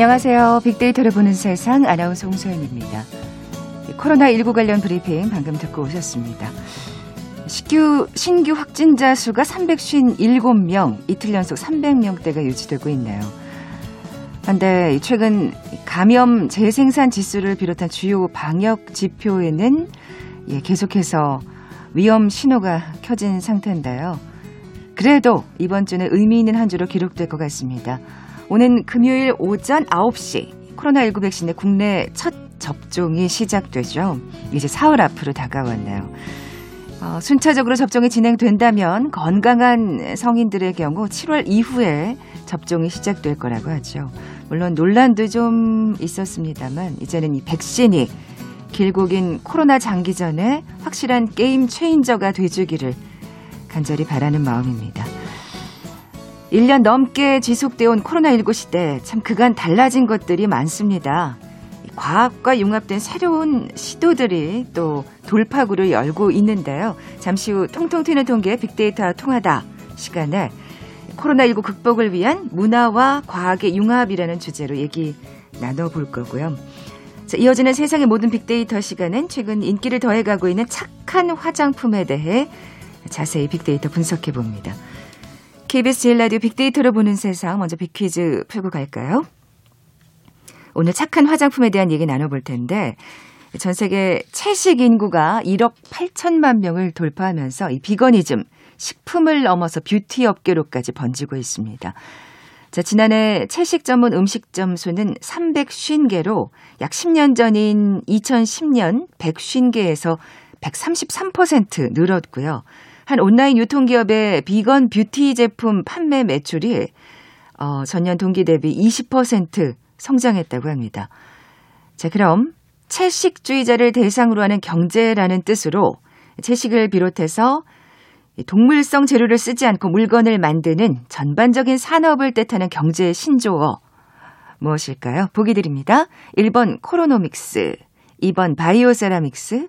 안녕하세요. 빅데이터를 보는 세상 아나운서 홍소연입니다. 코로나19 관련 브리핑 방금 듣고 오셨습니다. 신규, 신규 확진자 수가 357명, 이틀 연속 300명대가 유지되고 있네요. 그런데 최근 감염 재생산 지수를 비롯한 주요 방역 지표에는 예, 계속해서 위험 신호가 켜진 상태인데요. 그래도 이번 주는 의미 있는 한 주로 기록될 것 같습니다. 오는 금요일 오전 9시 코로나19 백신의 국내 첫 접종이 시작되죠. 이제 사흘 앞으로 다가왔네요. 어, 순차적으로 접종이 진행된다면 건강한 성인들의 경우 7월 이후에 접종이 시작될 거라고 하죠. 물론 논란도 좀 있었습니다만 이제는 이 백신이 길고 긴 코로나 장기전에 확실한 게임 체인저가 돼주기를 간절히 바라는 마음입니다. 1년 넘게 지속되어 온 코로나19 시대 참 그간 달라진 것들이 많습니다. 과학과 융합된 새로운 시도들이 또 돌파구를 열고 있는데요. 잠시 후 통통 튀는 통계 빅데이터 통하다 시간에 코로나19 극복을 위한 문화와 과학의 융합이라는 주제로 얘기 나눠볼 거고요. 자, 이어지는 세상의 모든 빅데이터 시간은 최근 인기를 더해가고 있는 착한 화장품에 대해 자세히 빅데이터 분석해 봅니다. KBS 제일 라디오 빅데이터로 보는 세상 먼저 빅퀴즈 풀고 갈까요? 오늘 착한 화장품에 대한 얘기 나눠볼 텐데 전 세계 채식 인구가 1억 8천만 명을 돌파하면서 이 비거니즘, 식품을 넘어서 뷰티 업계로까지 번지고 있습니다. 자, 지난해 채식 전문 음식점 수는 350개로 약 10년 전인 2010년 150개에서 133% 늘었고요. 한 온라인 유통기업의 비건 뷰티 제품 판매 매출이 어, 전년 동기 대비 20% 성장했다고 합니다. 자, 그럼 채식주의자를 대상으로 하는 경제라는 뜻으로 채식을 비롯해서 동물성 재료를 쓰지 않고 물건을 만드는 전반적인 산업을 뜻하는 경제의 신조어 무엇일까요? 보기 드립니다. 1번 코로노믹스, 2번 바이오세라믹스,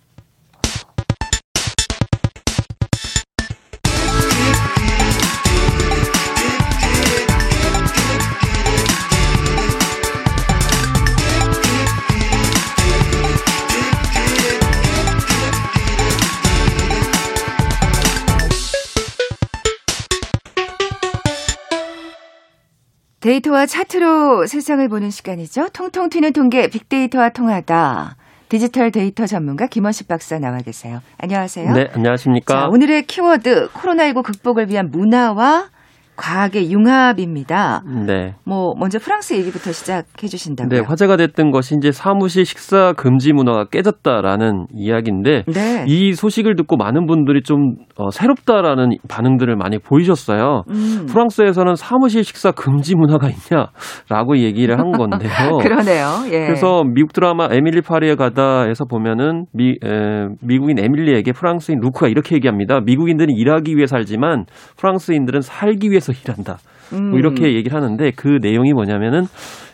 데이터와 차트로 세상을 보는 시간이죠. 통통 튀는 통계 빅데이터와 통하다. 디지털 데이터 전문가 김원식 박사 나와 계세요. 안녕하세요. 네, 안녕하십니까. 자, 오늘의 키워드 코로나19 극복을 위한 문화와 과학의 융합입니다. 네. 뭐 먼저 프랑스 얘기부터 시작해 주신다고요. 네, 화제가 됐던 것이 이제 사무실 식사 금지 문화가 깨졌다라는 이야기인데 네. 이 소식을 듣고 많은 분들이 좀 어, 새롭다라는 반응들을 많이 보이셨어요. 음. 프랑스에서는 사무실 식사 금지 문화가 있냐라고 얘기를 한 건데요. 그러네요. 예. 그래서 미국 드라마 에밀리 파리에 가다에서 보면은 미, 에, 미국인 에밀리에게 프랑스인 루크가 이렇게 얘기합니다. 미국인들은 일하기 위해 살지만 프랑스인들은 살기 위해 서 일한다. 음. 뭐 이렇게 얘기를 하는데 그 내용이 뭐냐면은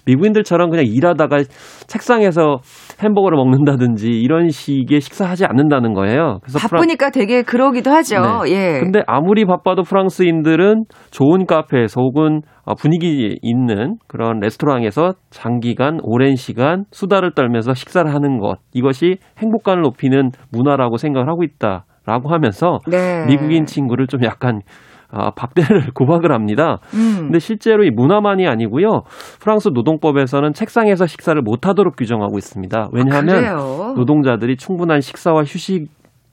미국인들처럼 그냥 일하다가 책상에서 햄버거를 먹는다든지 이런 식의 식사하지 않는다는 거예요. 그래서 바쁘니까 되게 그러기도 하죠. 네. 예. 근데 아무리 바빠도 프랑스인들은 좋은 카페에서 혹은 어, 분위기 있는 그런 레스토랑에서 장기간 오랜 시간 수다를 떨면서 식사를 하는 것 이것이 행복감을 높이는 문화라고 생각을 하고 있다 라고 하면서 네. 미국인 친구를 좀 약간 아, 박대를 구박을 합니다. 음. 근데 실제로 이 문화만이 아니고요. 프랑스 노동법에서는 책상에서 식사를 못 하도록 규정하고 있습니다. 왜냐하면 아? 노동자들이 충분한 식사와 휴식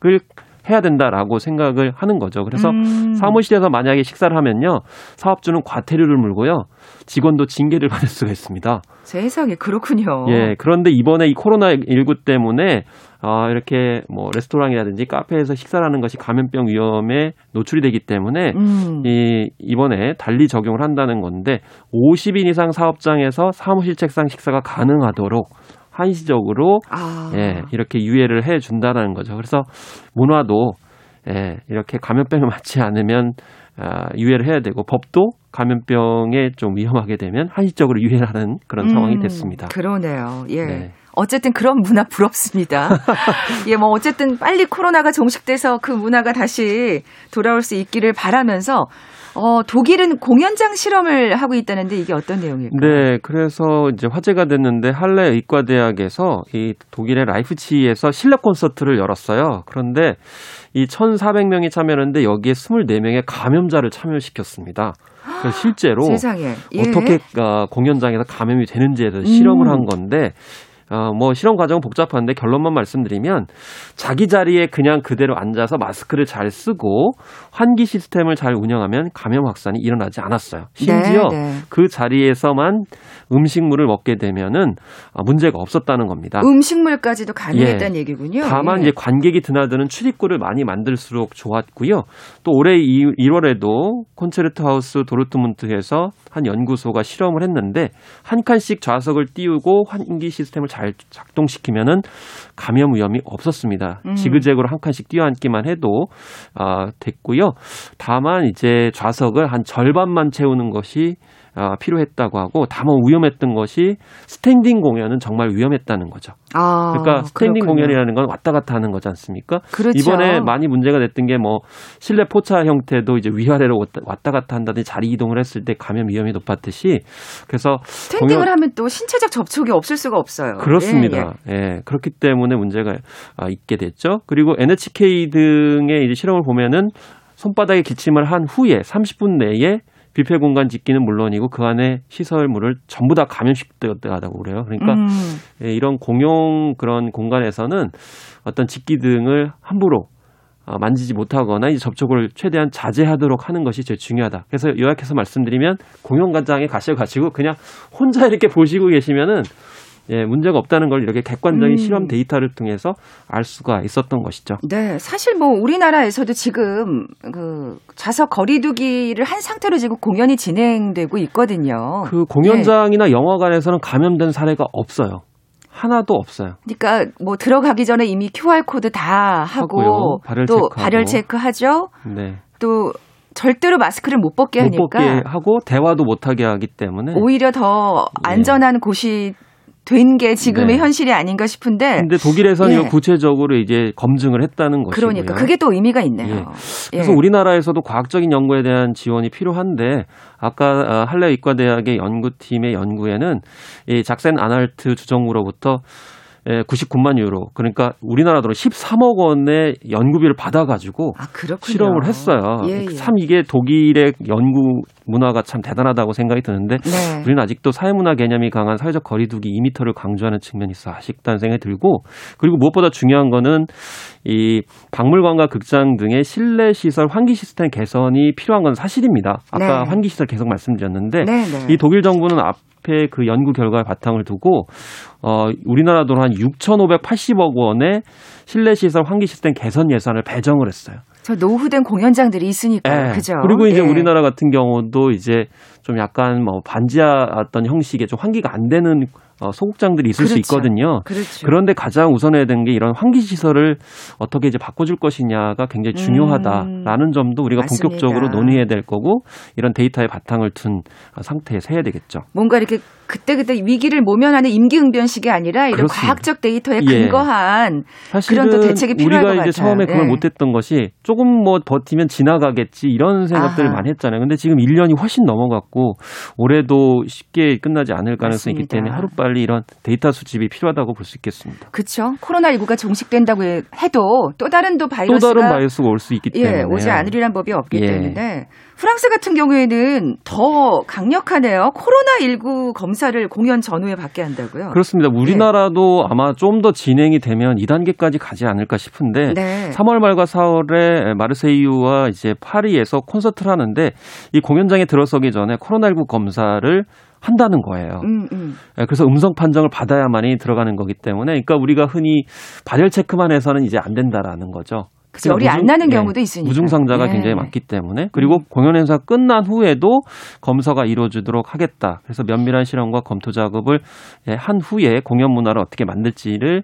을 해야 된다라고 생각을 하는 거죠. 그래서 음. 사무실에서 만약에 식사를 하면요. 사업주는 과태료를 물고요. 직원도 징계를 받을 수가 있습니다. 세상에 그렇군요. 예. 그런데 이번에 이 코로나 19 때문에 아, 이렇게 뭐 레스토랑이라든지 카페에서 식사를 하는 것이 감염병 위험에 노출이 되기 때문에 음. 이 이번에 달리 적용을 한다는 건데 50인 이상 사업장에서 사무실 책상 식사가 가능하도록 한시적으로 아. 예, 이렇게 유예를 해 준다는 거죠. 그래서 문화도 예, 이렇게 감염병을 맞지 않으면 아, 유예를 해야 되고 법도 감염병에 좀 위험하게 되면 한시적으로 유예를 하는 그런 상황이 음, 됐습니다. 그러네요. 예. 네. 어쨌든 그런 문화 부럽습니다. 예, 뭐 어쨌든 빨리 코로나가 종식돼서 그 문화가 다시 돌아올 수 있기를 바라면서 어, 독일은 공연장 실험을 하고 있다는데 이게 어떤 내용일까요? 네, 그래서 이제 화제가 됐는데 할레 의과대학에서 이 독일의 라이프치히에서 실내 콘서트를 열었어요. 그런데 이 1,400명이 참여했는데 여기에 24명의 감염자를 참여시켰습니다. 그래서 실제로 세상에. 예. 어떻게 어, 공연장에서 감염이 되는지에 대해서 실험을 음. 한 건데 어, 뭐 실험 과정은 복잡한데 결론만 말씀드리면 자기 자리에 그냥 그대로 앉아서 마스크를 잘 쓰고 환기 시스템을 잘 운영하면 감염 확산이 일어나지 않았어요. 심지어 네, 네. 그 자리에서만 음식물을 먹게 되면은 아, 문제가 없었다는 겁니다. 음식물까지도 가능했다는 얘기군요. 아. 다만 예. 이제 관객이 드나드는 출입구를 많이 만들수록 좋았고요. 또 올해 1월에도 콘체르트 하우스 도르트문트에서 한 연구소가 실험을 했는데 한 칸씩 좌석을 띄우고 환기 시스템을 잘 작동시키면은 감염 위험이 없었습니다. 음. 지그재그로 한 칸씩 띄어앉기만 해도 아, 됐고요. 다만 이제 좌석을 한 절반만 채우는 것이 아, 필요했다고 하고 다만 위험했던 것이 스탠딩 공연은 정말 위험했다는 거죠. 아, 그러니까 스탠딩 그렇군요. 공연이라는 건 왔다 갔다 하는 거지 않습니까? 그렇죠. 이번에 많이 문제가 됐던 게 뭐 실내 포차 형태도 이제 위아래로 왔다- 왔다 갔다 한다든지 자리 이동을 했을 때 감염 위험이 높았듯이 그래서 스탠딩을 공연- 하면 또 신체적 접촉이 없을 수가 없어요. 그렇습니다. 예, 예. 예, 그렇기 때문에 문제가 아, 있게 됐죠. 그리고 NHK 등의 이제 실험을 보면은 손바닥에 기침을 한 후에 30분 내에 뷔페 공간 짓기는 물론이고 그 안에 시설물을 전부 다 감염시켰다고 그래요. 그러니까 음. 예, 이런 공용 그런 공간에서는 어떤 집기 등을 함부로 어, 만지지 못하거나 이제 접촉을 최대한 자제하도록 하는 것이 제일 중요하다. 그래서 요약해서 말씀드리면 공연관장에 가셔가지고 그냥 혼자 이렇게 보시고 계시면은 예, 문제가 없다는 걸 이렇게 객관적인 음. 실험 데이터를 통해서 알 수가 있었던 것이죠. 네, 사실 뭐 우리나라에서도 지금 그 좌석 거리두기를 한 상태로 지금 공연이 진행되고 있거든요. 그 공연장이나 영화관에서는 감염된 사례가 없어요. 하나도 없어요. 그러니까 뭐 들어가기 전에 이미 QR 코드 다 하고 하고요. 발열 또 체크하고. 발열 체크하죠. 네. 또 절대로 마스크를 못 벗게 못 하니까 벗게 하고 대화도 못 하게 하기 때문에 오히려 더 예. 안전한 곳이 된 게 지금의 네. 현실이 아닌가 싶은데 근데 독일에서는 예. 이거 구체적으로 이제 검증을 했다는 것이고요. 그러니까 그게 또 의미가 있네요. 예. 그래서 우리나라에서도 과학적인 연구에 대한 지원이 필요한데 아까 어, 할레 의과대학의 연구팀의 연구에는 이 작센 아날트 주정부로부터 예, 99만 유로 그러니까 우리나라 돈 13억 원의 연구비를 받아가지고 아. 실험을 했어요. 예, 예. 참 이게 독일의 연구 문화가 참 대단하다고 생각이 드는데 네. 우리는 아직도 사회문화 개념이 강한 사회적 거리두기 2미터를 강조하는 측면이 있어 아쉽다는 생각이 들고 그리고 무엇보다 중요한 거는 이 박물관과 극장 등의 실내 시설 환기 시스템 개선이 필요한 건 사실입니다. 아까 네. 환기 시설 계속 말씀드렸는데 네, 네. 이 독일 정부는 앞 에그 연구 결과에 바탕을 두고 어 우리나라 돈 한 6,580억 원의 실내 시설 환기 시스템 개선 예산을 배정을 했어요. 저 노후된 공연장들이 있으니까 예. 그죠. 그리고 이제 예. 우리나라 같은 경우도 이제 좀 약간 뭐 반지하 어떤 형식의 좀 환기가 안 되는 어, 소극장들이 있을 수 그렇죠. 있거든요. 그렇죠. 그런데 가장 우선해야 되는 게 이런 환기 시설을 어떻게 이제 바꿔줄 것이냐가 굉장히 중요하다라는 점도 우리가 음. 맞습니다. 본격적으로 논의해야 될 거고 이런 데이터에 바탕을 둔 상태에서 해야 되겠죠. 뭔가 이렇게 그때그때 위기를 모면하는 임기응변식이 아니라 이런 그렇습니다. 과학적 데이터에 예. 근거한 사실은 그런 또 대책이 필요할 우리가 것 이제 같아요. 처음에 그걸 예. 못했던 것이 조금 뭐 버티면 지나가겠지 이런 생각들을 아하. 많이 했잖아요. 근데 지금 1년이 훨씬 넘어갔고 올해도 쉽게 끝나지 않을 가능성이 있기. 때문에 하루빨리 이런 데이터 수집이 필요하다고 볼 수 있겠습니다. 그렇죠. 코로나19가 종식된다고 해도 또 다른 또또 바이러스가 다른 바이러스가 올 수 있기 때문에 예, 오지 않으리란 법이 없기 예. 때문에 프랑스 같은 경우에는 더 강력하네요. 코로나19 검사를 공연 전후에 받게 한다고요. 그렇습니다. 우리나라도 아마 좀 더 진행이 되면 2단계까지 가지 않을까 싶은데 네. 3월 말과 4월에 마르세유와 이제 파리에서 콘서트를 하는데 이 공연장에 들어서기 전에 코로나19 검사를 한다는 거예요. 음, 음. 예, 그래서 음성 판정을 받아야만이 들어가는 거기 때문에, 그러니까 우리가 흔히 발열 체크만 해서는 이제 안 된다라는 거죠. 그치, 열이 안 나는 경우도 있으니까. 무증상자가 예. 굉장히 많기 때문에 그리고 음. 공연 행사 끝난 후에도 검사가 이루어지도록 하겠다. 그래서 면밀한 실험과 검토 작업을 예, 한 후에 공연 문화를 어떻게 만들지를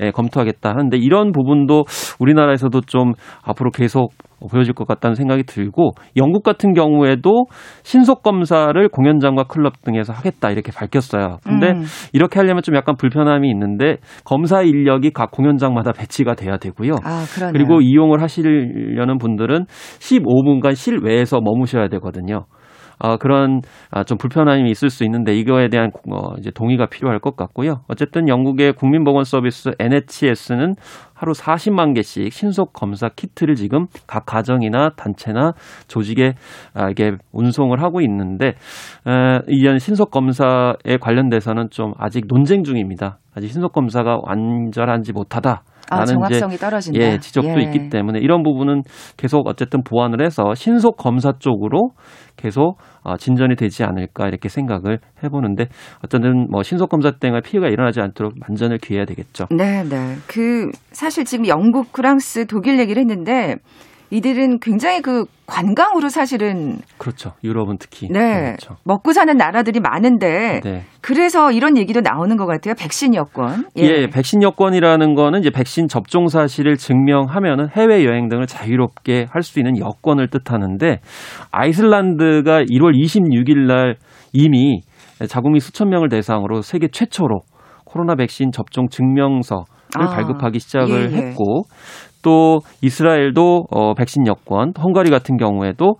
예, 검토하겠다 하는데 이런 부분도 우리나라에서도 좀 앞으로 계속 보여질 것 같다는 생각이 들고 영국 같은 경우에도 신속 검사를 공연장과 클럽 등에서 하겠다 이렇게 밝혔어요. 근데 음. 이렇게 하려면 좀 약간 불편함이 있는데 검사 인력이 각 공연장마다 배치가 돼야 되고요. 아. 그리고 이용을 하시려는 분들은 15분간 실외에서 머무셔야 되거든요. 어, 그런 아, 좀 불편함이 있을 수 있는데 이거에 대한 어, 이제 동의가 필요할 것 같고요. 어쨌든 영국의 국민보건 서비스 NHS는 하루 40만 개씩 신속 검사 키트를 지금 각 가정이나 단체나 조직에 아, 이게 운송을 하고 있는데 에, 이런 신속 검사에 관련돼서는 좀 아직 논쟁 중입니다. 아직 신속 검사가 완전한지 못하다. 아, 정확성이 떨어진다. 예, 지적도 예. 있기 때문에 이런 부분은 계속 어쨌든 보완을 해서 신속 검사 쪽으로 계속 어, 진전이 되지 않을까 이렇게 생각을 해보는데 어쨌든 뭐 신속 검사 때문에 피해가 일어나지 않도록 만전을 기해야 되겠죠. 네, 네. 그 사실 지금 영국, 프랑스, 독일 얘기를 했는데 이들은 굉장히 그 관광으로 사실은 그렇죠. 유럽은 특히 네 그렇죠. 먹고 사는 나라들이 많은데 네. 그래서 이런 얘기도 나오는 것 같아요. 백신 여권. 예. 백신 여권이라는 거는 이제 백신 접종 사실을 증명하면은 해외 여행 등을 자유롭게 할 수 있는 여권을 뜻하는데 아이슬란드가 1월 26일 날 이미 자국민 수천 명을 대상으로 세계 최초로 코로나 백신 접종 증명서를 아, 발급하기 시작을 예, 예. 했고 또 이스라엘도 어 백신 여권, 헝가리 같은 경우에도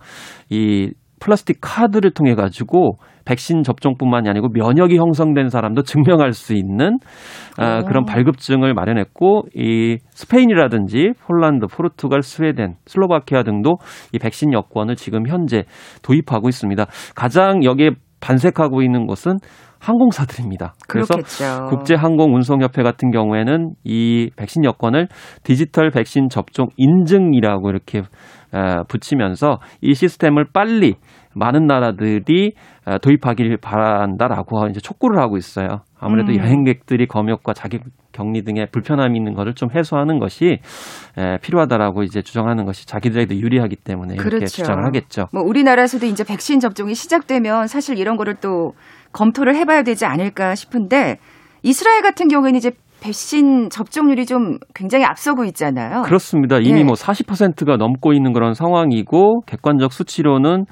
이 플라스틱 카드를 통해 가지고 백신 접종뿐만이 아니고 면역이 형성된 사람도 증명할 수 있는 아, 오. 그런 발급증을 마련했고 이 스페인이라든지 폴란드, 포르투갈, 스웨덴, 슬로바키아 등도 이 백신 여권을 지금 현재 도입하고 있습니다. 가장 여기에 반색하고 있는 곳은 항공사들입니다. 그래서 그렇겠죠. 국제항공운송협회 같은 경우에는 이 백신 여권을 디지털 백신 접종 인증이라고 이렇게 어, 붙이면서 이 시스템을 빨리 많은 나라들이 어, 도입하길 바란다라고 이제 촉구를 하고 있어요. 아무래도 음. 여행객들이 검역과 자기 격리 등의 불편함이 있는 것을 좀 해소하는 것이 에, 필요하다라고 이제 주장하는 것이 자기들에게도 유리하기 때문에 이렇게 그렇죠. 주장을 하겠죠. 뭐 우리나라에서도 이제 백신 접종이 시작되면 사실 이런 거를 또 검토를 해봐야 되지 않을까 싶은데 이스라엘 같은 경우에는 이제 백신 접종률이 좀 굉장히 앞서고 있잖아요. 그렇습니다. 이미 예. 뭐 40%가 넘고 있는 그런 상황이고 객관적 수치로는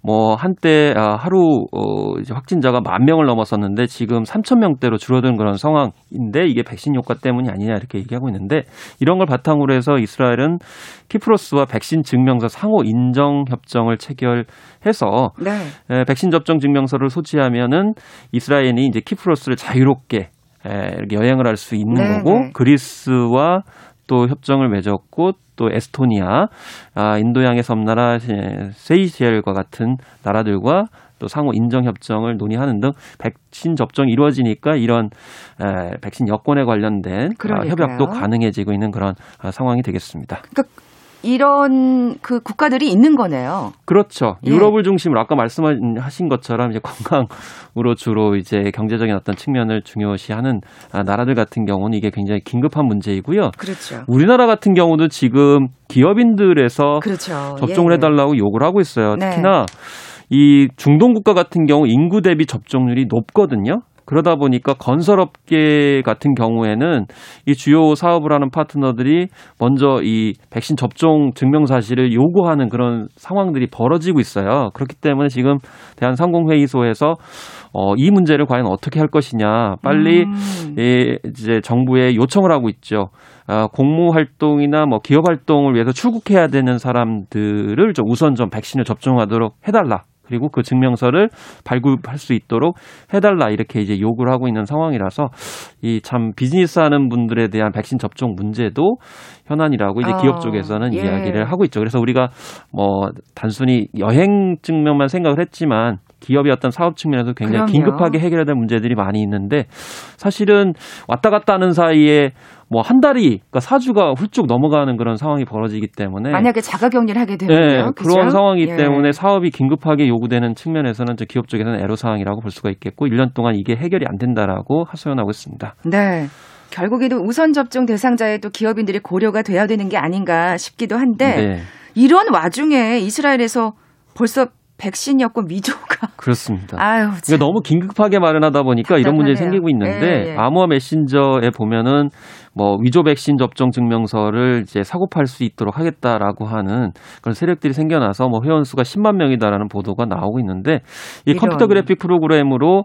뭐 한때 아, 하루 어, 이제 확진자가 만 명을 넘었었는데 지금 3천 명대로 줄어든 그런 상황인데 이게 백신 효과 때문이 아니냐 이렇게 얘기하고 있는데 이런 걸 바탕으로 해서 이스라엘은 키프로스와 백신 증명서 상호 인정 협정을 체결해서 네. 에, 백신 접종 증명서를 소지하면은 이스라엘이 이제 키프로스를 자유롭게 에, 이렇게 여행을 할 수 있는 네, 거고 네. 그리스와 또 협정을 맺었고 또 에스토니아, 아, 인도양의 섬나라 에, 세이시엘과 같은 나라들과 또 상호 인정 협정을 논의하는 등 백신 접종이 이루어지니까 이런 에, 백신 여권에 관련된 아. 협약도 가능해지고 있는 그런 아, 상황이 되겠습니다. 그러니까 이런 그 국가들이 있는 거네요. 그렇죠. 예. 유럽을 중심으로 아까 말씀하신 것처럼 이제 관광으로 주로 이제 경제적인 어떤 측면을 중요시하는 아, 나라들 같은 경우는 이게 굉장히 긴급한 문제이고요. 그렇죠. 우리나라 같은 경우도 지금 기업인들에서 그렇죠. 접종을 예. 해달라고 요구를 하고 있어요. 네. 특히나 이 중동 국가 같은 경우 인구 대비 접종률이 높거든요. 그러다 보니까 건설업계 같은 경우에는 이 주요 사업을 하는 파트너들이 먼저 이 백신 접종 증명 사실을 요구하는 그런 상황들이 벌어지고 있어요. 그렇기 때문에 지금 대한상공회의소에서 어, 이 문제를 과연 어떻게 할 것이냐 빨리 음. 예, 이제 정부에 요청을 하고 있죠. 아, 공무 활동이나 뭐 기업 활동을 위해서 출국해야 되는 사람들을 좀 우선 좀 백신을 접종하도록 해달라. 그리고 그 증명서를 발급할 수 있도록 해달라 이렇게 이제 요구를 하고 있는 상황이라서 이 참 비즈니스 하는 분들에 대한 백신 접종 문제도 현안이라고 이제 어, 기업 쪽에서는 예. 이야기를 하고 있죠. 그래서 우리가 뭐 단순히 여행 증명만 생각을 했지만 기업의 어떤 사업 측면에서 굉장히 그럼요. 긴급하게 해결해야 될 문제들이 많이 있는데 사실은 왔다 갔다 하는 사이에 뭐 한 달이 그러니까 사주가 훌쩍 넘어가는 그런 상황이 벌어지기 때문에 만약에 자가 격리를 하게 되면 네? 그런 상황이기 예. 때문에 사업이 긴급하게 요구되는 측면에서는 저 기업 쪽에서는 애로 사항이라고 볼 수가 있겠고 1년 동안 이게 해결이 안 된다라고 하소연하고 있습니다. 네. 결국에도 우선 접종 대상자에 또 기업인들이 고려가 돼야 되는 게 아닌가 싶기도 한데 네. 이런 와중에 이스라엘에서 벌써 백신 여권 위조가 그렇습니다. 아유 그러니까 참. 너무 긴급하게 마련하다 보니까 이런 문제가 답답하네요. 생기고 있는데 예, 예. 아무아 메신저에 보면은 뭐 위조 백신 접종 증명서를 이제 사고 팔 수 있도록 하겠다라고 하는 그런 세력들이 생겨나서 뭐 회원 수가 10만 명이다라는 보도가 나오고 있는데 이 이런. 컴퓨터 그래픽 프로그램으로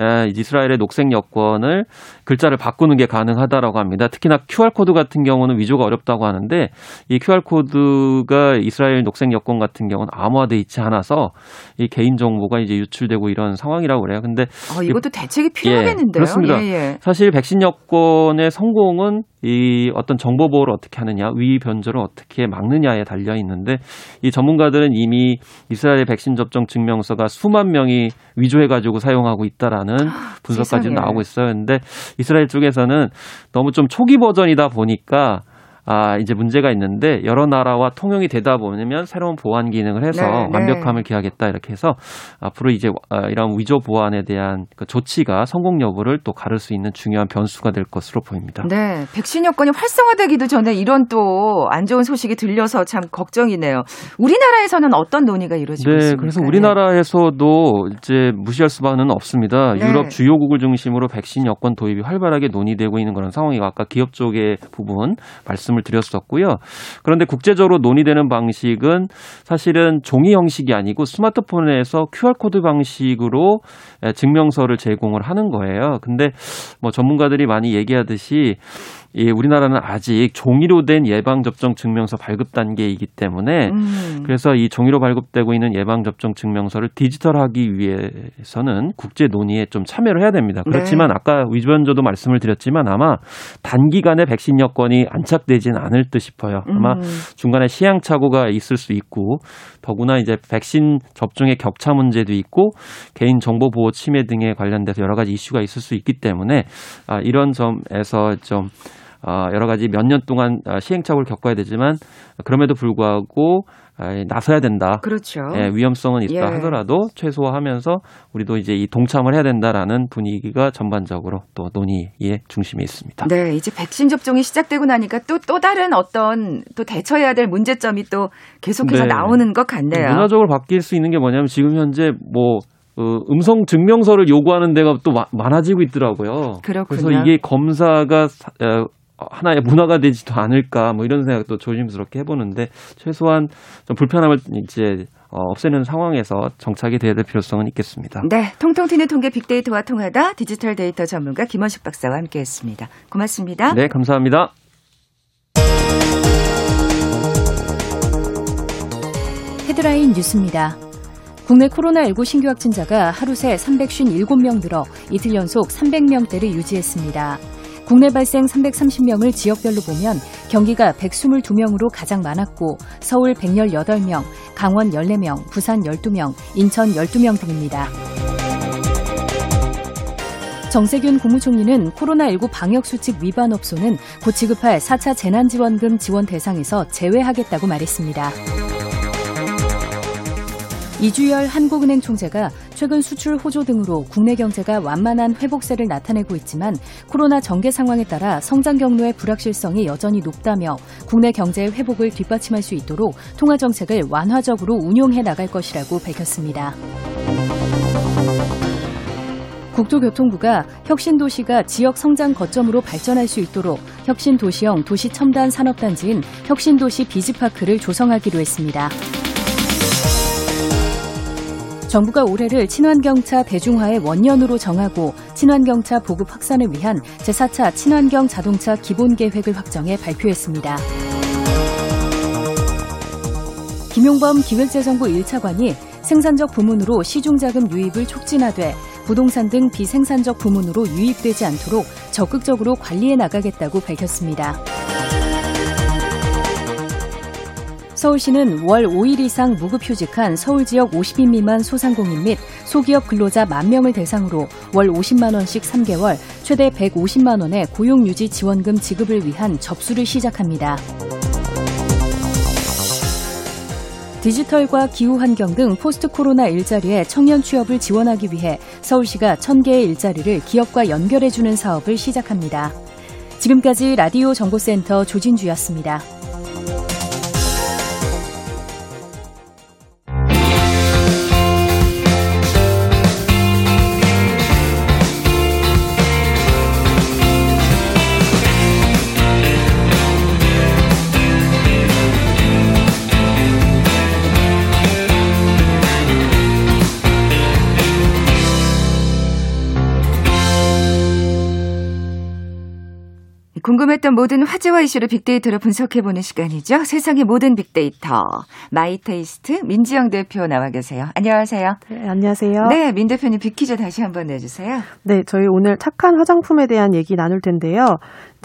에, 이스라엘의 녹색 여권을 글자를 바꾸는 게 가능하다라고 합니다. 특히나 QR 코드 같은 경우는 위조가 어렵다고 하는데 이 QR 코드가 이스라엘 녹색 여권 같은 경우는 암호화돼 있지 않아서 이 개인 정보가 이제 유출되고 이런 상황이라고 그래요. 근데 어, 이것도 대책이 필요하겠는데요. 그렇습니다. 예, 예. 사실 백신 여권의 성공은 이 어떤 정보 보호를 어떻게 하느냐, 위의 변조를 어떻게 막느냐에 달려 있는데 이 전문가들은 이미 이스라엘 백신 접종 증명서가 수만 명이 위조해 가지고 사용하고 있다라는 분석까지 세상에. 나오고 있어요. 근데 이스라엘 쪽에서는 너무 좀 초기 버전이다 보니까 아, 이제 문제가 있는데 여러 나라와 통용이 되다 보면 새로운 보안 기능을 해서 네, 네. 완벽함을 기하겠다 이렇게 해서 앞으로 이제 아, 이런 위조 보안에 대한 그 조치가 성공 여부를 또 가를 수 있는 중요한 변수가 될 것으로 보입니다. 네, 백신 여건이 활성화되기도 전에 이런 또 안 좋은 소식이 들려서 참 걱정이네요. 우리나라에서는 어떤 논의가 이루어지고 네, 있습니까? 그래서 우리나라에서도 이제 무시할 수만은 없습니다. 네. 유럽 주요국을 중심으로 백신 여권 도입이 활발하게 논의되고 있는 그런 상황이고 아까 기업 쪽의 부분 말씀 을 드렸었고요. 그런데 국제적으로 논의되는 방식은 사실은 종이 형식이 아니고 스마트폰에서 QR 코드 방식으로 에, 증명서를 제공을 하는 거예요. 근데 뭐 전문가들이 많이 얘기하듯이 이 우리나라는 아직 종이로 된 예방 접종 증명서 발급 단계이기 때문에 음, 그래서 이 종이로 발급되고 있는 예방접종 증명서를 디지털화하기 위해서는 국제 논의에 좀 참여를 해야 됩니다. 그렇지만 네. 아까 위조 변조도 말씀을 드렸지만 아마 단기간에 백신 여권이 안착되지는 않을 듯 싶어요. 아마 음, 중간에 시행착오가 있을 수 있고 더구나 이제 백신 접종의 격차 문제도 있고 개인 정보 보호 침해 등에 관련돼서 여러 가지 이슈가 있을 수 있기 때문에 아, 이런 점에서 좀 아, 여러 가지 몇 년 동안 아, 시행착오를 겪어야 되지만 그럼에도 불구하고 아, 나서야 된다. 그렇죠. 예, 위험성은 있다 예. 하더라도 최소화하면서 우리도 이제 이 동참을 해야 된다라는 분위기가 전반적으로 또 논의의 중심에 있습니다. 네, 이제 백신 접종이 시작되고 나니까 또, 또 다른 어떤 또 대처해야 될 문제점이 또 계속해서 네. 나오는 것 같네요. 문화적으로 바뀔 수 있는 게 뭐냐면 지금 현재 뭐 어, 음성 증명서를 요구하는 데가 또 마- 많아지고 있더라고요. 그렇군요. 그래서 이게 검사가 사- 어, 하나의 문화가 되지도 않을까 뭐 이런 생각도 조심스럽게 해보는데 최소한 좀 불편함을 이제 어, 없애는 상황에서 정착이 돼야 될 필요성은 있겠습니다. 네, 통통 튀는 통계 빅데이터와 통하다 디지털 데이터 전문가 김원식 박사와 함께했습니다. 고맙습니다. 네, 감사합니다. 헤드라인 뉴스입니다. 국내 코로나19 신규 확진자가 하루 새 357명 늘어 이틀 연속 300명대를 유지했습니다. 국내 발생 330명을 지역별로 보면 경기가 122명으로 가장 많았고 서울 118명, 강원 14명, 부산 12명, 인천 12명 등입니다. 정세균 국무총리는 코로나19 방역수칙 위반 업소는 곧 지급할 4차 재난지원금 지원 대상에서 제외하겠다고 말했습니다. 이주열 한국은행 총재가 최근 수출 호조 등으로 국내 경제가 완만한 회복세를 나타내고 있지만 코로나 전개 상황에 따라 성장 경로의 불확실성이 여전히 높다며 국내 경제의 회복을 뒷받침할 수 있도록 통화 정책을 완화적으로 운용해 나갈 것이라고 밝혔습니다. 국토교통부가 혁신도시가 지역 성장 거점으로 발전할 수 있도록 혁신도시형 도시첨단 산업단지인 혁신도시 비즈파크를 조성하기로 했습니다. 정부가 올해를 친환경차 대중화의 원년으로 정하고 친환경차 보급 확산을 위한 제4차 친환경 자동차 기본 계획을 확정해 발표했습니다. 김용범 기획재정부 1차관이 생산적 부문으로 시중자금 유입을 촉진하되 부동산 등 비생산적 부문으로 유입되지 않도록 적극적으로 관리해 나가겠다고 밝혔습니다. 서울시는 월 5일 이상 무급휴직한 서울 지역 50인 미만 소상공인 및 소기업 근로자 만 명을 대상으로 월 50만 원씩 3개월, 최대 150만 원의 고용유지 지원금 지급을 위한 접수를 시작합니다. 디지털과 기후환경 등 포스트 코로나 일자리에 청년 취업을 지원하기 위해 서울시가 1000개의 일자리를 기업과 연결해주는 사업을 시작합니다. 지금까지 라디오 정보센터 조진주였습니다. 궁금했던 모든 화제와 이슈를 빅데이터로 분석해보는 시간이죠. 세상의 모든 빅데이터. 마이테이스트 민지영 대표 나와 계세요. 안녕하세요. 네, 안녕하세요. 네, 민 대표님 빅퀴즈 다시 한번 내주세요. 네, 저희 오늘 착한 화장품에 대한 얘기 나눌 텐데요.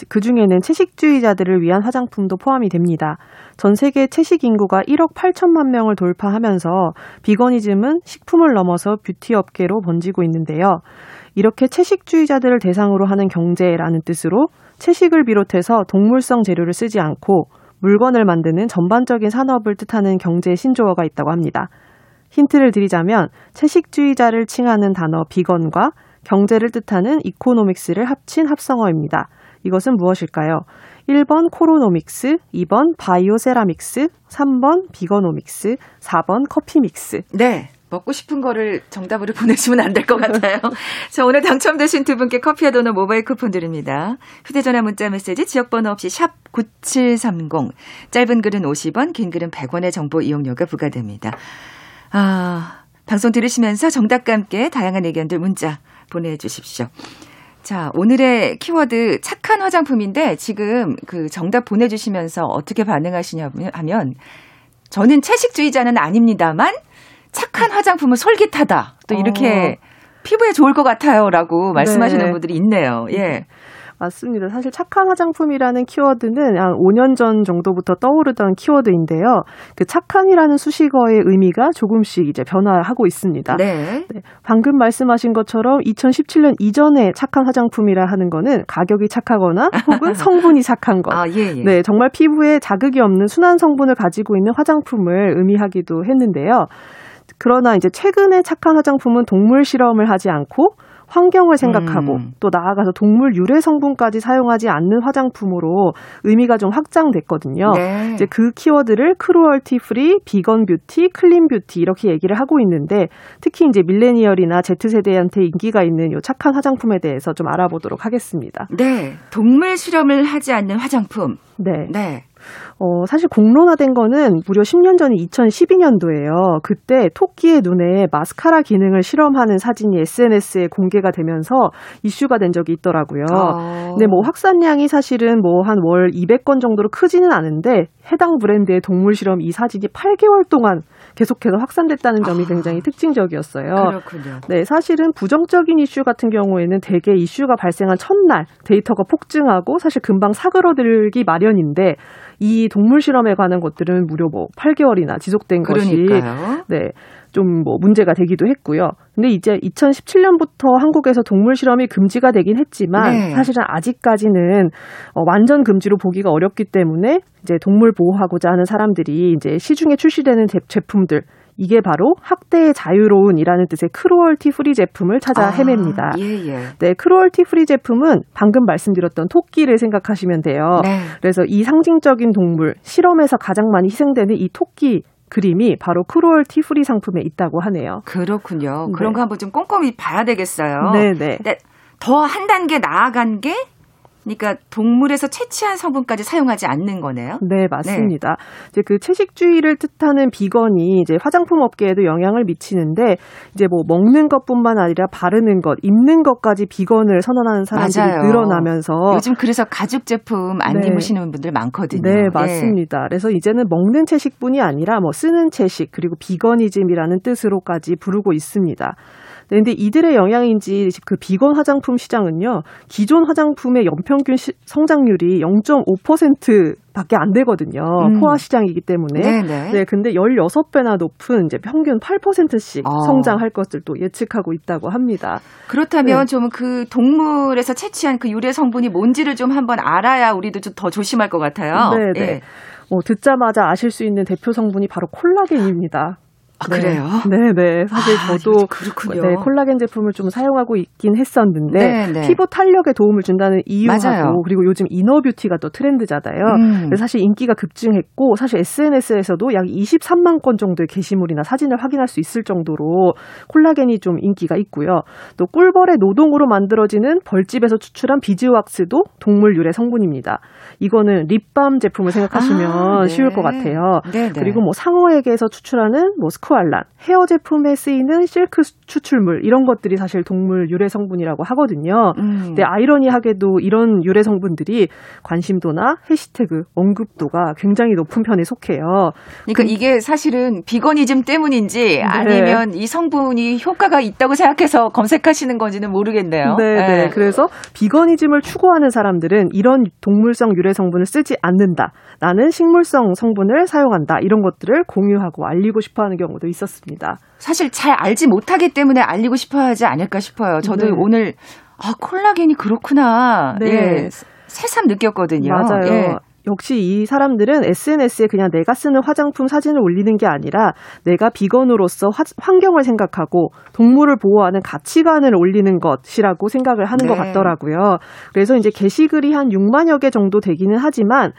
그 중에는 채식주의자들을 위한 화장품도 포함이 됩니다. 전 세계 채식 인구가 1억 8천만 명을 돌파하면서 비거니즘은 식품을 넘어서 뷰티 업계로 번지고 있는데요. 이렇게 채식주의자들을 대상으로 하는 경제라는 뜻으로 채식을 비롯해서 동물성 재료를 쓰지 않고 물건을 만드는 전반적인 산업을 뜻하는 경제 신조어가 있다고 합니다. 힌트를 드리자면 채식주의자를 칭하는 단어 비건과 경제를 뜻하는 economics를 합친 합성어입니다. 이것은 무엇일까요? 1번 coronomics, 2번 bioceramics, 3번 veganomics, 4번 커피믹스. 네. 먹고 싶은 거를 정답으로 보내주면 안 될 것 같아요. 자, 오늘 당첨되신 두 분께 커피와 도넛 모바일 쿠폰 드립니다. 휴대전화 문자 메시지 지역번호 없이 샵 9730. 짧은 글은 50원, 긴 글은 100원의 정보 이용료가 부과됩니다. 아, 방송 들으시면서 정답과 함께 다양한 의견들 문자 보내주십시오. 자, 오늘의 키워드 착한 화장품인데 지금 그 정답 보내주시면서 어떻게 반응하시냐 하면 저는 채식주의자는 아닙니다만 착한 화장품은 솔깃하다. 또 이렇게 어. 피부에 좋을 것 같아요라고 말씀하시는 네. 분들이 있네요. 예. 맞습니다. 사실 착한 화장품이라는 키워드는 한 5년 전 정도부터 떠오르던 키워드인데요. 그 착한이라는 수식어의 의미가 조금씩 이제 변화하고 있습니다. 네. 네. 방금 말씀하신 것처럼 2017년 이전에 착한 화장품이라 하는 거는 가격이 착하거나 혹은 성분이 착한 것. 아, 예, 예. 네, 정말 피부에 자극이 없는 순한 성분을 가지고 있는 화장품을 의미하기도 했는데요. 그러나 이제 최근에 착한 화장품은 동물 실험을 하지 않고 환경을 생각하고 음. 또 나아가서 동물 유래 성분까지 사용하지 않는 화장품으로 의미가 좀 확장됐거든요. 네. 이제 그 키워드를 cruelty free, vegan beauty, clean beauty 이렇게 얘기를 하고 있는데 특히 이제 밀레니얼이나 Z세대한테 인기가 있는 요 착한 화장품에 대해서 좀 알아보도록 하겠습니다. 네. 동물 실험을 하지 않는 화장품. 네. 네. 어, 사실 공론화된 거는 무려 10년 전인 2012년도예요. 그때 토끼의 눈에 마스카라 기능을 실험하는 사진이 SNS에 공개가 되면서 이슈가 된 적이 있더라고요. 아. 근데 뭐 확산량이 사실은 뭐 한 월 200건 정도로 크지는 않은데 해당 브랜드의 동물 실험 이 사진이 8개월 동안 계속해서 확산됐다는 점이 아. 굉장히 특징적이었어요. 그렇군요. 네, 사실은 부정적인 이슈 같은 경우에는 대개 이슈가 발생한 첫날 데이터가 폭증하고 사실 금방 사그러들기 마련인데 이 동물 실험에 관한 것들은 무려 뭐 8개월이나 지속된 그러니까요. 것이 네. 좀 뭐 문제가 되기도 했고요. 근데 이제 2017년부터 한국에서 동물 실험이 금지가 되긴 했지만 네. 사실은 아직까지는 어, 완전 금지로 보기가 어렵기 때문에 이제 동물 보호하고자 하는 사람들이 이제 시중에 출시되는 제, 제품들 이게 바로 학대의 자유로운이라는 뜻의 cruelty free 제품을 찾아 아, 헤맵니다. 예, 예. 네, cruelty free 제품은 방금 말씀드렸던 토끼를 생각하시면 돼요. 네. 그래서 이 상징적인 동물, 실험에서 가장 많이 희생되는 이 토끼 그림이 바로 cruelty free 상품에 있다고 하네요. 그렇군요. 네. 그런 거 한번 좀 꼼꼼히 봐야 되겠어요. 네, 네. 더 한 단계 나아간 게 그러니까 동물에서 채취한 성분까지 사용하지 않는 거네요. 네, 맞습니다. 네. 이제 그 채식주의를 뜻하는 비건이 이제 화장품 업계에도 영향을 미치는데 이제 뭐 먹는 것뿐만 아니라 바르는 것, 입는 것까지 비건을 선언하는 사람들이 맞아요. 늘어나면서 요즘 그래서 가죽 제품 안 네. 입으시는 분들 많거든요. 네, 맞습니다. 네. 그래서 이제는 먹는 채식뿐이 아니라 뭐 쓰는 채식 그리고 비건이즘이라는 뜻으로까지 부르고 있습니다. 네, 근데 이들의 영향인지 그 비건 화장품 시장은요. 기존 화장품의 연평균 시, 성장률이 0.5% 밖에 안 되거든요. 음. 포화 시장이기 때문에. 네네. 네, 근데 16배나 높은 이제 평균 8%씩 어. 성장할 것을 또 예측하고 있다고 합니다. 그렇다면 네. 좀그 동물에서 채취한 그 유래 성분이 뭔지를 좀 한번 알아야 우리도 좀 더 조심할 것 같아요. 네, 네. 네. 어, 듣자마자 아실 수 있는 대표 성분이 바로 콜라겐입니다. 아, 그래요? 네, 네. 사실 아, 저도 그렇군요. 네, 콜라겐 제품을 좀 사용하고 있긴 했었는데 네, 네. 피부 탄력에 도움을 준다는 이유하고 맞아요. 그리고 요즘 이너 뷰티가 또 트렌드잖아요. 음. 그래서 사실 인기가 급증했고 사실 SNS에서도 약 23만 건 정도의 게시물이나 사진을 확인할 수 있을 정도로 콜라겐이 좀 인기가 있고요. 또 꿀벌의 노동으로 만들어지는 벌집에서 추출한 비즈왁스도 동물 유래 성분입니다. 이거는 립밤 제품을 생각하시면 아, 네. 쉬울 것 같아요. 네, 네. 그리고 뭐 상어에게서 추출하는 뭐 스 쿠알란, 헤어 제품에 쓰이는 실크 추출물 이런 것들이 사실 동물 유래 성분이라고 하거든요. 음. 근데 아이러니하게도 이런 유래 성분들이 관심도나 해시태그 언급도가 굉장히 높은 편에 속해요. 그러니까 이게 사실은 비거니즘 때문인지 아니면 이 성분이 효과가 있다고 생각해서 검색하시는 건지는 모르겠네요. 네, 네. 그래서 비거니즘을 추구하는 사람들은 이런 동물성 유래 성분을 쓰지 않는다. 나는 식물성 성분을 사용한다. 이런 것들을 공유하고 알리고 싶어 하는 경우도 있었습니다. 사실 잘 알지 못하기 때문에 알리고 싶어 하지 않을까 싶어요. 저도 네. 오늘 아 콜라겐이 그렇구나. 네. 예. 새삼 느꼈거든요. 맞아요. 예. 역시 이 사람들은 SNS에 그냥 내가 쓰는 화장품 사진을 올리는 게 아니라 내가 비건으로서 화- 환경을 생각하고 동물을 보호하는 가치관을 올리는 것이라고 생각을 하는 것 네. 같더라고요. 그래서 이제 게시글이 한 6만여 개 정도 되기는 하지만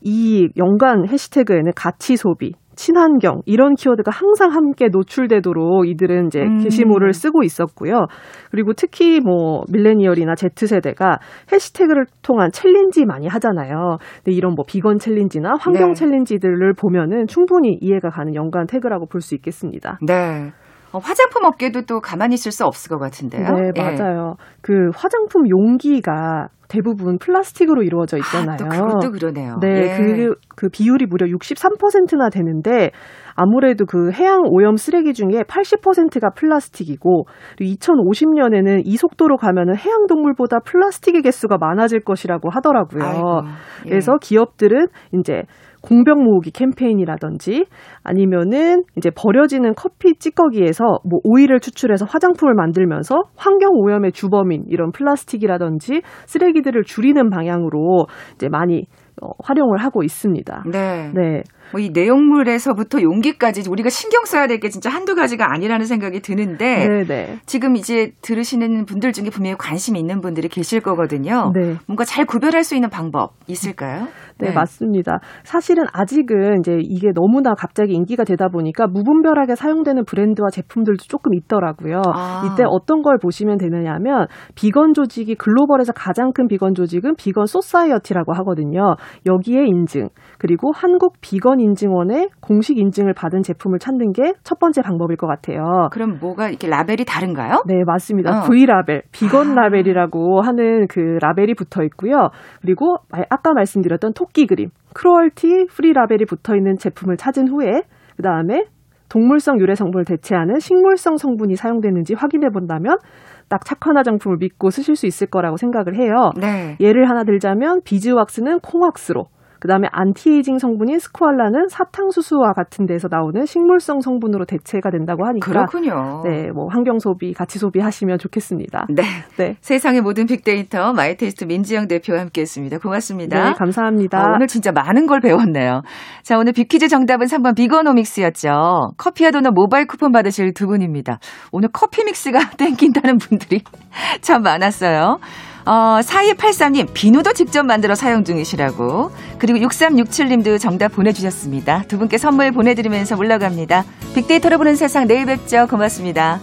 이 연관 해시태그에는 가치 소비, 친환경 이런 키워드가 항상 함께 노출되도록 이들은 이제 음. 게시물을 쓰고 있었고요. 그리고 특히 뭐 밀레니얼이나 Z세대가 해시태그를 통한 챌린지 많이 하잖아요. 근데 이런 뭐 비건 챌린지나 환경 네. 챌린지들을 보면은 충분히 이해가 가는 연관 태그라고 볼 수 있겠습니다. 네. 어, 화장품 업계도 또 가만히 있을 수 없을 것 같은데요. 네, 예. 맞아요. 그 화장품 용기가 대부분 플라스틱으로 이루어져 있잖아요. 아, 또 그것도 그러네요. 네, 예. 그, 그 비율이 무려 63%나 되는데 아무래도 그 해양 오염 쓰레기 중에 80%가 플라스틱이고 2050년에는 이 속도로 가면은 해양 동물보다 플라스틱의 개수가 많아질 것이라고 하더라고요. 아이고, 예. 그래서 기업들은 이제 공병 모으기 캠페인이라든지 아니면은 이제 버려지는 커피 찌꺼기에서 뭐 오일을 추출해서 화장품을 만들면서 환경 오염의 주범인 이런 플라스틱이라든지 쓰레기들을 줄이는 방향으로 이제 많이 어, 활용을 하고 있습니다. 네. 네. 뭐 이 내용물에서부터 용기까지 우리가 신경 써야 될 게 진짜 한두 가지가 아니라는 생각이 드는데 네, 네. 지금 이제 들으시는 분들 중에 분명히 관심이 있는 분들이 계실 거거든요. 네. 뭔가 잘 구별할 수 있는 방법 있을까요? 네, 맞습니다. 사실은 아직은 이제 이게 너무나 갑자기 인기가 되다 보니까 무분별하게 사용되는 브랜드와 제품들도 조금 있더라고요. 아. 이때 어떤 걸 보시면 되느냐면 비건 조직이 글로벌에서 가장 큰 비건 조직은 Vegan Society라고 하거든요. 여기에 인증 그리고 한국 비건 인증원의 공식 인증을 받은 제품을 찾는 게 첫 번째 방법일 것 같아요. 그럼 뭐가 이렇게 라벨이 다른가요? 네, 맞습니다. 어. V 라벨, 비건 아. 라벨이라고 하는 그 라벨이 붙어 있고요. 그리고 아- 아까 말씀드렸던 토끼 그림, cruelty free 라벨이 붙어 있는 제품을 찾은 후에 그 다음에 동물성 유래 성분을 대체하는 식물성 성분이 사용되는지 확인해 본다면 딱 착한 화장품을 믿고 쓰실 수 있을 거라고 생각을 해요. 네. 예를 하나 들자면 beeswax는 콩왁스로, 그 다음에 안티에이징 성분인 스쿠알란은 사탕수수와 같은 데서 나오는 식물성 성분으로 대체가 된다고 하니까 그렇군요. 네, 뭐 환경 소비, 가치 소비 하시면 좋겠습니다. 네. 네. 세상의 모든 빅데이터 마이테스트 민지영 대표와 함께했습니다. 고맙습니다. 네, 감사합니다. 아, 오늘 진짜 많은 걸 배웠네요. 자, 오늘 빅퀴즈 정답은 3번 veganomics였죠. 커피와 도넛 모바일 쿠폰 받으실 두 분입니다. 오늘 커피 믹스가 땡긴다는 분들이 참 많았어요. 어, 4283님, 비누도 직접 만들어 사용 중이시라고. 그리고 6367님도 정답 보내주셨습니다. 두 분께 선물 보내드리면서 물러갑니다. 빅데이터로 보는 세상 내일 뵙죠. 고맙습니다.